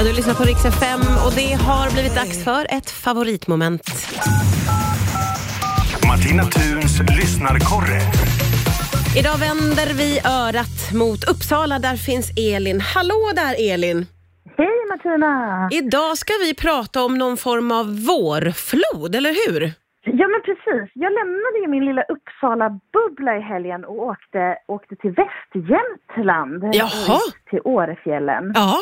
Ja, du lyssnar på Rix FM och det har blivit dags för ett favoritmoment. Martina Thuns lyssnarkorre. Idag vänder vi örat mot Uppsala. Där finns Elin. Hallå där Elin! Hej Martina! Idag ska vi prata om någon form av vårflod, eller hur? Ja men precis, jag lämnade ju min lilla Uppsala-bubbla i helgen och åkte, åkte till Västjämtland. Jaha. Och Till Årefjällen. Ja.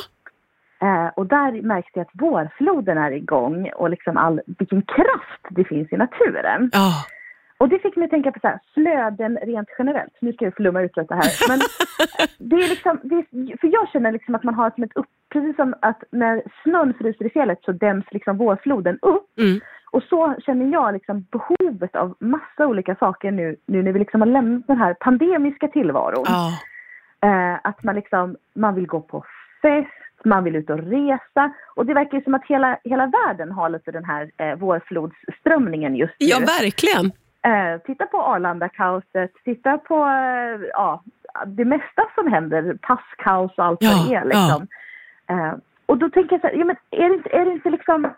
Eh, och där märkte jag att vårfloden är igång och liksom all, vilken kraft det finns i naturen. Ja. Och det fick mig att tänka på så här, flöden rent generellt. Nu ska jag flumma ut lite här. Men det är liksom, det är, för jag känner liksom att man har som ett upp, precis som att när snön fryser i fjället så däms liksom vårfloden upp. Mm. Och så känner jag liksom behovet av massa olika saker nu, nu när vi liksom har lämnat den här pandemiska tillvaron. Ja. Eh, att man liksom, man vill gå på fest, man vill ut och resa. Och det verkar ju som att hela, hela världen har lite den här eh, vårflodsströmningen just nu. ja, verkligen. Eh, titta på Arlanda-kaoset, titta på eh, ja, det mesta som händer, passkaos och allt Ja, vad det är. Liksom. Eh, och då tänker jag så här, ja, men är, det inte, är det inte liksom,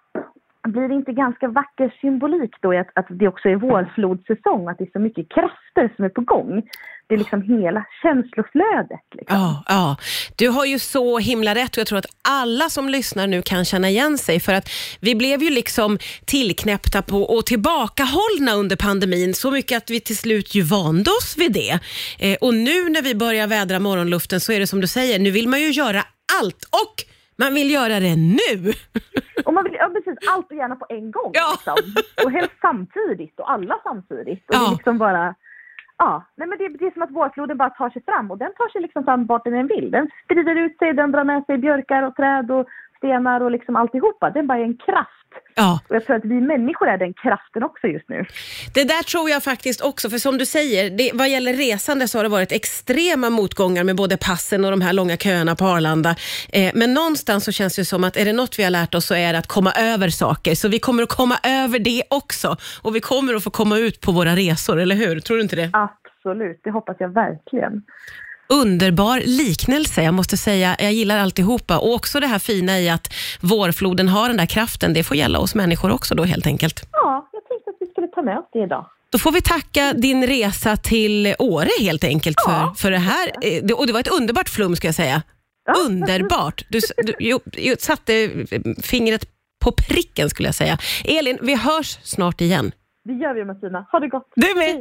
blir det inte ganska vacker symbolik då i att, att det också är vårflodssäsong, att det är så mycket krafter som är på gång? Det är liksom hela känsloflödet. Liksom. Ja, ja. Du har ju så himla rätt och jag tror att alla som lyssnar nu kan känna igen sig för att vi blev ju liksom tillknäppta på och tillbakahållna under pandemin så mycket att vi till slut ju vande oss vid det. Eh, och nu när vi börjar vädra morgonluften så är det som du säger, nu vill man ju göra allt och man vill göra det nu. Och man vill ja, precis allt och gärna på en gång. Ja. Liksom. Och helst samtidigt och alla samtidigt. Och Ja. det är liksom bara... Ja, nej men det, det är som att vårfloden bara tar sig fram och den tar sig liksom fram vart den vill. Den sprider ut sig, den drar med sig björkar och träd och stenar och liksom alltihopa. Den bara är en kraft. Ja. Och jag tror att vi människor är den kraften också just nu. Det där tror jag faktiskt också, för som du säger, det, vad gäller resande så har det varit extrema motgångar med både passen och de här långa köerna på Arlanda. Eh, men någonstans så känns det som att är det något vi har lärt oss så är det att komma över saker. Så vi kommer att komma över det också och vi kommer att få komma ut på våra resor, eller hur? Tror du inte det? Absolut, det hoppas jag verkligen. Underbar liknelse, jag måste säga. Jag gillar alltihopa och också det här fina i att vårfloden har den där kraften. Det får gälla oss människor också då helt enkelt. Ja, jag tänkte att vi skulle ta med oss det idag. Då får vi tacka din resa till Åre helt enkelt för, Ja. för det här. Eh, Och det var ett underbart flum ska jag säga. Ja. Underbart. Du, du jo, jo, satte eh, fingret på pricken skulle jag säga. Elin, vi hörs snart igen. Det gör vi Martina. Ha det gott. Du med.